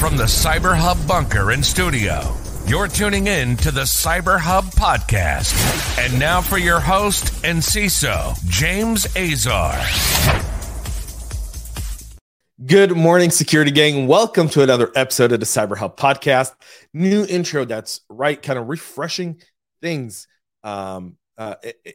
From the Cyber Hub bunker and studio, you're tuning in to the Cyber Hub podcast. And now for your host and CISO, James Azar. Good morning, security gang. Welcome to another episode of the Cyber Hub podcast. New intro that's right, kind of refreshing things um, uh,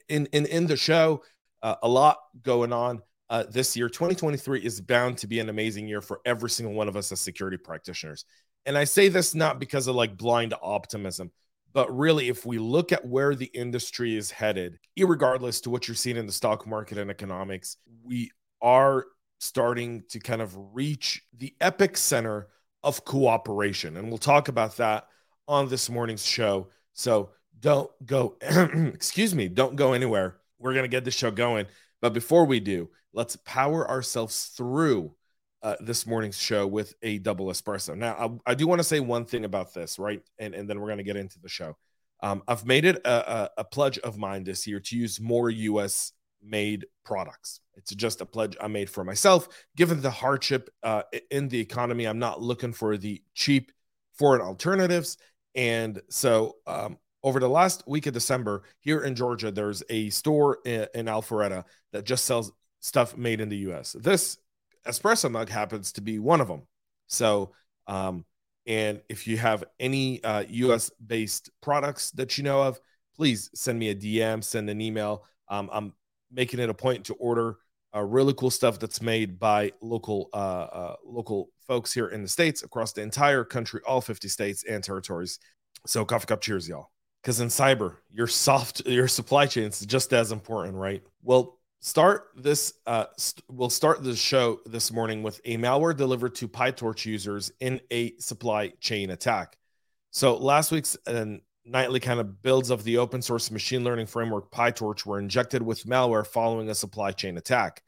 in, in, in the show. Uh, a lot going on uh, this year. 2023 is bound to be an amazing year for every single one of us as security practitioners. And I say this not because of like blind optimism, but really, if we look at where the industry is headed, regardless to what you're seeing in the stock market and economics, we are starting to kind of reach the epic center of cooperation. And we'll talk about that on this morning's show. So don't go, excuse me, don't go anywhere. We're going to get the show going. But before we do, let's power ourselves through uh, this morning's show with a double espresso. Now, I, I do want to say one thing about this, right? And, and then we're going to get into the show. Um, I've made it a, a, a, pledge of mine this year to use more US made products. It's just a pledge I made for myself. Given the hardship uh, in the economy, I'm not looking for the cheap foreign alternatives. And so, um, over the last week of December here in Georgia, there's a store in, in Alpharetta that just sells stuff made in the US. This espresso mug happens to be one of them. So, um, and if you have any uh, US based products that you know of, please send me a DM, send an email. Um, I'm making it a point to order uh, really cool stuff that's made by local uh, uh, local folks here in the states across the entire country, all 50 states and territories. So, coffee cup cheers, y'all. Because in cyber, your soft your supply chain is just as important, right? Well, start this uh st- we'll start the show this morning with a malware delivered to pytorch users in a supply chain attack so last week's uh, nightly kind of builds of the open source machine learning framework pytorch were injected with malware following a supply chain attack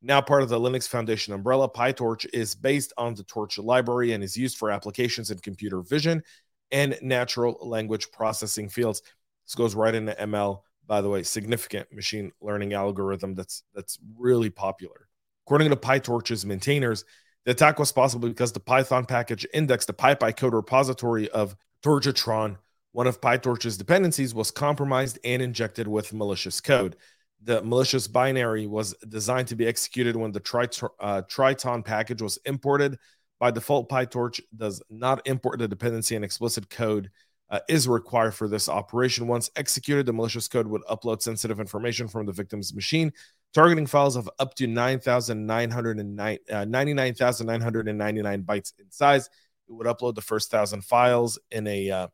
now part of the linux foundation umbrella pytorch is based on the torch library and is used for applications in computer vision and natural language processing fields this goes right into ml by the way, significant machine learning algorithm that's that's really popular. According to PyTorch's maintainers, the attack was possible because the Python package indexed the PyPI code repository of torchtriton. One of PyTorch's dependencies was compromised and injected with malicious code. The malicious binary was designed to be executed when the uh, Triton package was imported. By default, PyTorch does not import the dependency and explicit code uh, is required for this operation. Once executed, the malicious code would upload sensitive information from the victim's machine, targeting files of up to 9,999 uh, 99,999 bytes in size. It would upload the first thousand files in a uh,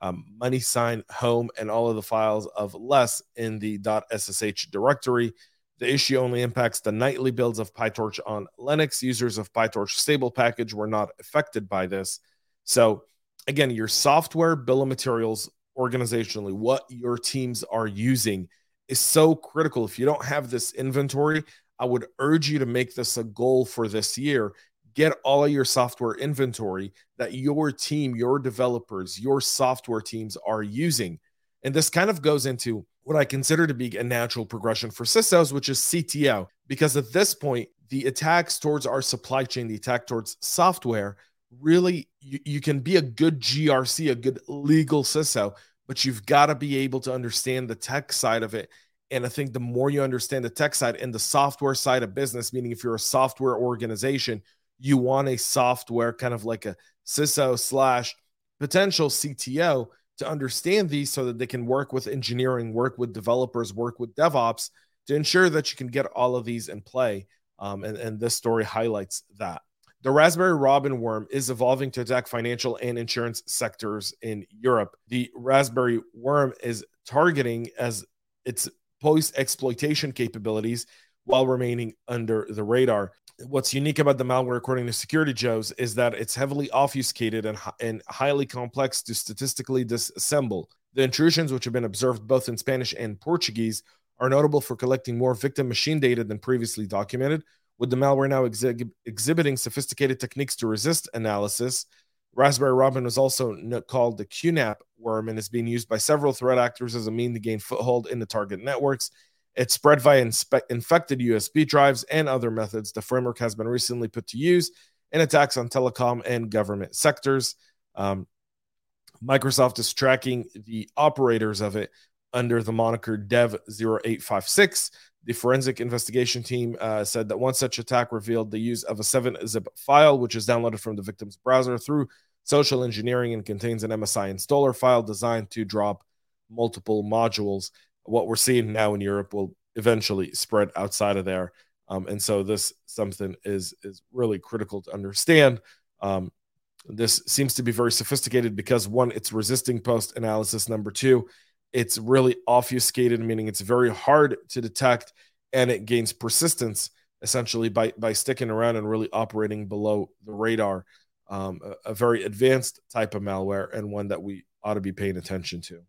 um, money sign home and all of the files of less in the .ssh directory. The issue only impacts the nightly builds of PyTorch on Linux. Users of PyTorch stable package were not affected by this. So again, your software bill of materials organizationally, what your teams are using is so critical. If you don't have this inventory, I would urge you to make this a goal for this year. Get all of your software inventory that your team, your developers, your software teams are using. And this kind of goes into what I consider to be a natural progression for CISOs, which is CTO. Because at this point, the attacks towards our supply chain, the attack towards software, really you, you can be a good GRC, a good legal CISO, but you've got to be able to understand the tech side of it. And I think the more you understand the tech side and the software side of business, meaning if you're a software organization, you want a software kind of like a CISO slash potential CTO to understand these so that they can work with engineering, work with developers, work with DevOps to ensure that you can get all of these in play. Um, and, and this story highlights that. The Raspberry Robin worm is evolving to attack financial and insurance sectors in Europe. The Raspberry worm is targeting as its post exploitation capabilities while remaining under the radar. What's unique about the malware, according to Security Joe's, is that it's heavily obfuscated and, and highly complex to statistically disassemble. The intrusions, which have been observed both in Spanish and Portuguese, are notable for collecting more victim machine data than previously documented, with the malware now exhi- exhibiting sophisticated techniques to resist analysis, Raspberry Robin was also called the QNAP worm and is being used by several threat actors as a mean to gain foothold in the target networks. It's spread via inspe- infected USB drives and other methods. The framework has been recently put to use in attacks on telecom and government sectors. Um, Microsoft is tracking the operators of it under the moniker Dev 0856. The forensic investigation team uh, said that one such attack revealed the use of a 7-zip file, which is downloaded from the victim's browser through social engineering and contains an MSI installer file designed to drop multiple modules. What we're seeing now in Europe will eventually spread outside of there. Um, and so this something is is really critical to understand. Um, this seems to be very sophisticated because one, it's resisting post analysis. Number two, it's really obfuscated, meaning it's very hard to detect and it gains persistence essentially by, by sticking around and really operating below the radar. Um, a, a very advanced type of malware and one that we ought to be paying attention to.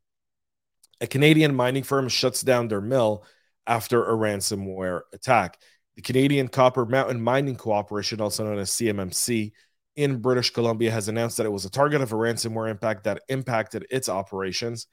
A Canadian mining firm shuts down their mill after a ransomware attack. The Canadian Copper Mountain Mining Corporation, also known as CMMC, in British Columbia, has announced that it was a target of a ransomware impact that impacted its operations.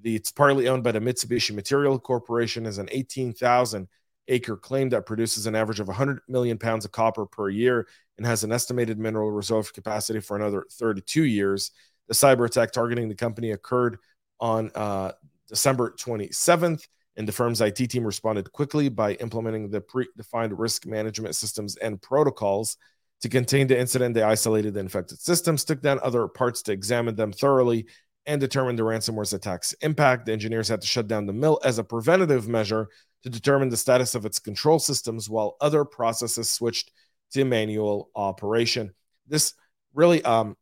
The, it's partly owned by the Mitsubishi Material Corporation as an 18,000 acre claim that produces an average of 100 million pounds of copper per year and has an estimated mineral reserve capacity for another 32 years. The cyber attack targeting the company occurred on uh, December 27th, and the firm's IT team responded quickly by implementing the predefined risk management systems and protocols. To contain the incident, they isolated the infected systems, took down other parts to examine them thoroughly, and determine the ransomware's attack's impact. The engineers had to shut down the mill as a preventative measure to determine the status of its control systems while other processes switched to manual operation. This really, um,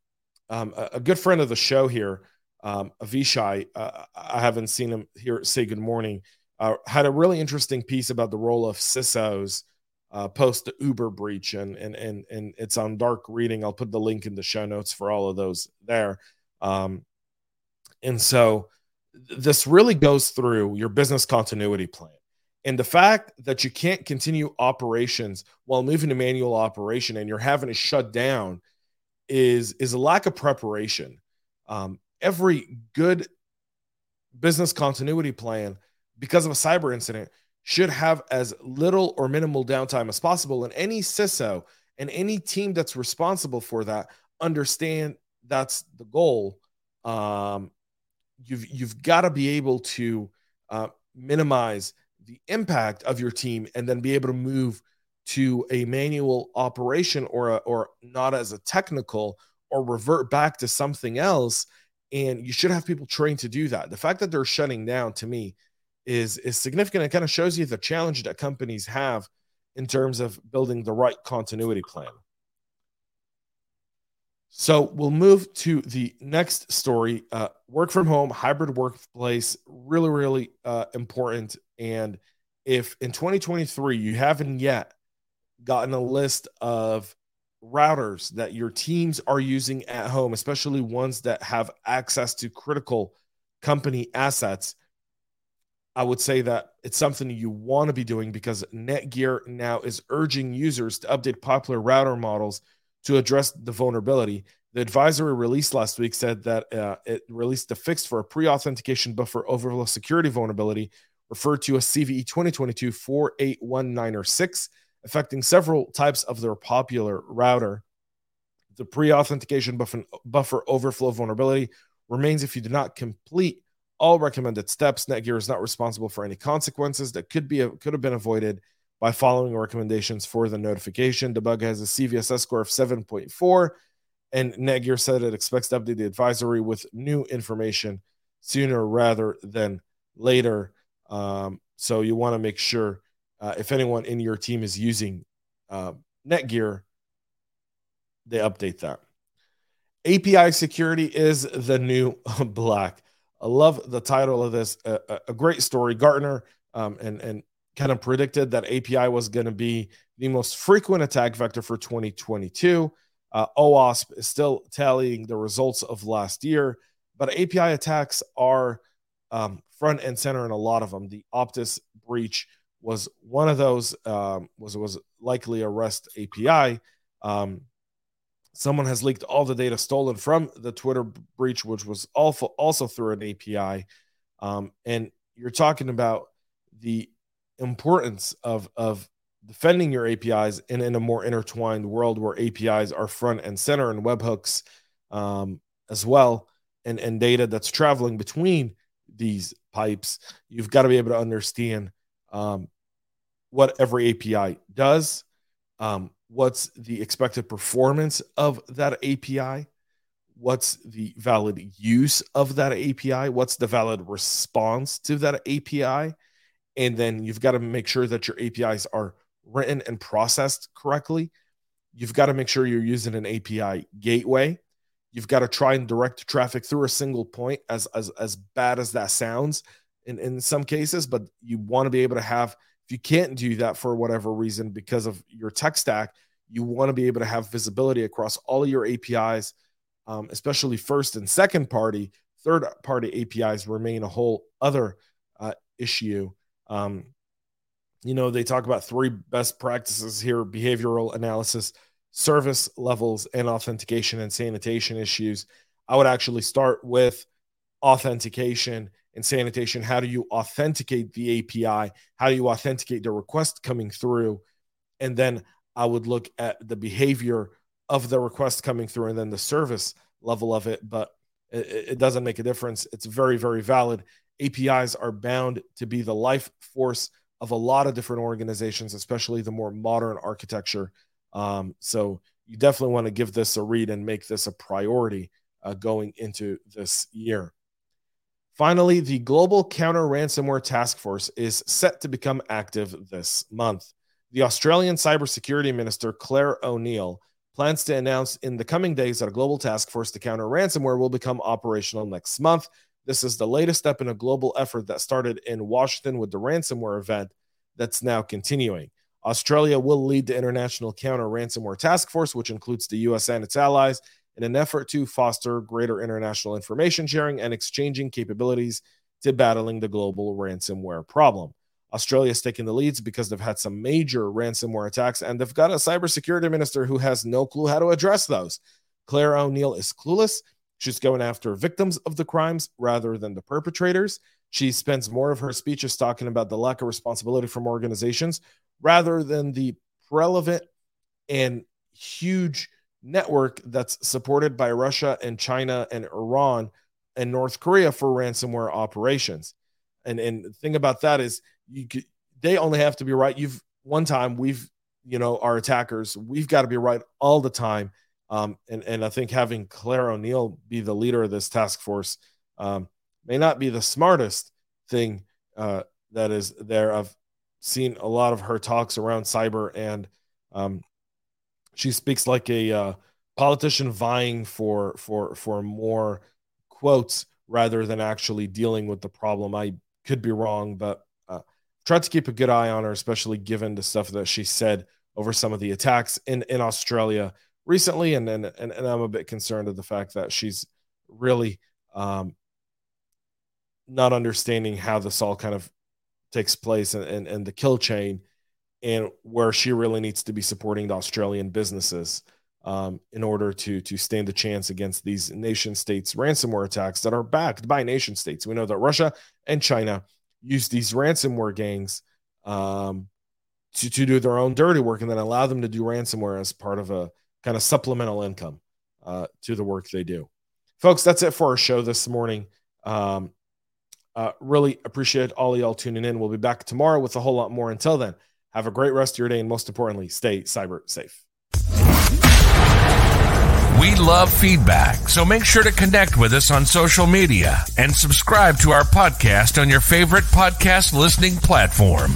um, a, good friend of the show here, um, Avishai, uh, I haven't seen him here say good morning, uh, had a really interesting piece about the role of CISOs uh, post the Uber breach, and, and and and it's on dark reading. I'll put the link in the show notes for all of those there. Um, and so this really goes through your business continuity plan. And the fact that you can't continue operations while moving to manual operation and you're having to shut down is, is a lack of preparation. Um, every good business continuity plan, because of a cyber incident, should have as little or minimal downtime as possible. And any CISO and any team that's responsible for that understand that's the goal um, you've you've got to be able to uh, minimize the impact of your team and then be able to move to a manual operation or a, or not as a technical or revert back to something else and you should have people trained to do that the fact that they're shutting down to me is is significant it kind of shows you the challenge that companies have in terms of building the right continuity plan so we'll move to the next story. Uh, work from home, hybrid workplace, really, really uh, important. And if in 2023 you haven't yet gotten a list of routers that your teams are using at home, especially ones that have access to critical company assets, I would say that it's something you want to be doing because Netgear now is urging users to update popular router models to address the vulnerability. The advisory released last week said that uh, it released a fix for a pre authentication buffer overflow security vulnerability referred to as CVE 2022 4819 or 6, affecting several types of their popular router. The pre authentication buffer, overflow vulnerability remains if you do not complete all recommended steps. Netgear is not responsible for any consequences that could be could have been avoided by following recommendations for the notification. The bug has a CVSS score of 7.4, and Netgear said it expects to update the advisory with new information sooner rather than later. Um, so you want to make sure uh, if anyone in your team is using uh, Netgear, they update that. API security is the new black. I love the title of this. A, a great story. Gartner um, and and kind of predicted that API was going to be the most frequent attack vector for 2022. Uh, OWASP is still tallying the results of last year, but API attacks are um, front and center in a lot of them. The Optus breach was one of those. Um, was was likely a REST API. Um, someone has leaked all the data stolen from the Twitter breach, which was also also through an API. Um, and you're talking about the importance of of defending your APIs and in a more intertwined world where APIs are front and center and webhooks um, as well, and, and data that's traveling between these pipes, you've got to be able to understand um, what every API does, um, what's the expected performance of that API, what's the valid use of that API, what's the valid response to that API, and then you've got to make sure that your APIs are written and processed correctly. You've got to make sure you're using an API gateway. You've got to try and direct traffic through a single point, as as as bad as that sounds in, in some cases, but you want to be able to have, if you can't do that for whatever reason because of your tech stack, you want to be able to have visibility across all of your APIs, um, especially first and second party. Third party APIs remain a whole other uh, issue. Um, you know, they talk about three best practices here behavioral analysis, service levels, and authentication and sanitation issues. I would actually start with authentication and sanitation. How do you authenticate the API? How do you authenticate the request coming through? And then I would look at the behavior of the request coming through and then the service level of it. But it, it doesn't make a difference. It's very, very valid. APIs are bound to be the life force of a lot of different organizations, especially the more modern architecture. Um, so you definitely want to give this a read and make this a priority uh, going into this year. Finally, the Global Counter Ransomware Task Force is set to become active this month. The Australian Cybersecurity Minister, Clare O'Neil, plans to announce in the coming days that a global task force to counter ransomware will become operational next month this is the latest step in a global effort that started in Washington with the ransomware event that's now continuing. Australia will lead the International Counter Ransomware Task Force, which includes the US and its allies, in an effort to foster greater international information sharing and exchanging capabilities to battling the global ransomware problem. Australia is taking the leads because they've had some major ransomware attacks and they've got a cybersecurity minister who has no clue how to address those. Clare O'Neil is clueless She's going after victims of the crimes rather than the perpetrators. She spends more of her speeches talking about the lack of responsibility from organizations rather than the relevant and huge network that's supported by Russia and China and Iran and North Korea for ransomware operations. And and the thing about that is you could, they only have to be right. You've one time we've you know our attackers we've got to be right all the time um, and, and I think having Clare O'Neil be the leader of this task force um, may not be the smartest thing uh, that is there. I've seen a lot of her talks around cyber, and um, she speaks like a uh, politician vying for for for more quotes rather than actually dealing with the problem. I could be wrong, but uh, tried to keep a good eye on her, especially given the stuff that she said over some of the attacks in in Australia recently, and and and, and I'm a bit concerned of the fact that she's really um, not understanding how this all kind of takes place and, and, and the kill chain and where she really needs to be supporting the Australian businesses um, in order to to stand a chance against these nation states ransomware attacks that are backed by nation states. We know that Russia and China use these ransomware gangs um, to, to do their own dirty work and then allow them to do ransomware as part of a kind of supplemental income uh, to the work they do. Folks, that's it for our show this morning. Um, uh, really appreciate all y'all tuning in. We'll be back tomorrow with a whole lot more. Until then, have a great rest of your day, and most importantly, stay cyber safe. We love feedback, so make sure to connect with us on social media and subscribe to our podcast on your favorite podcast listening platform.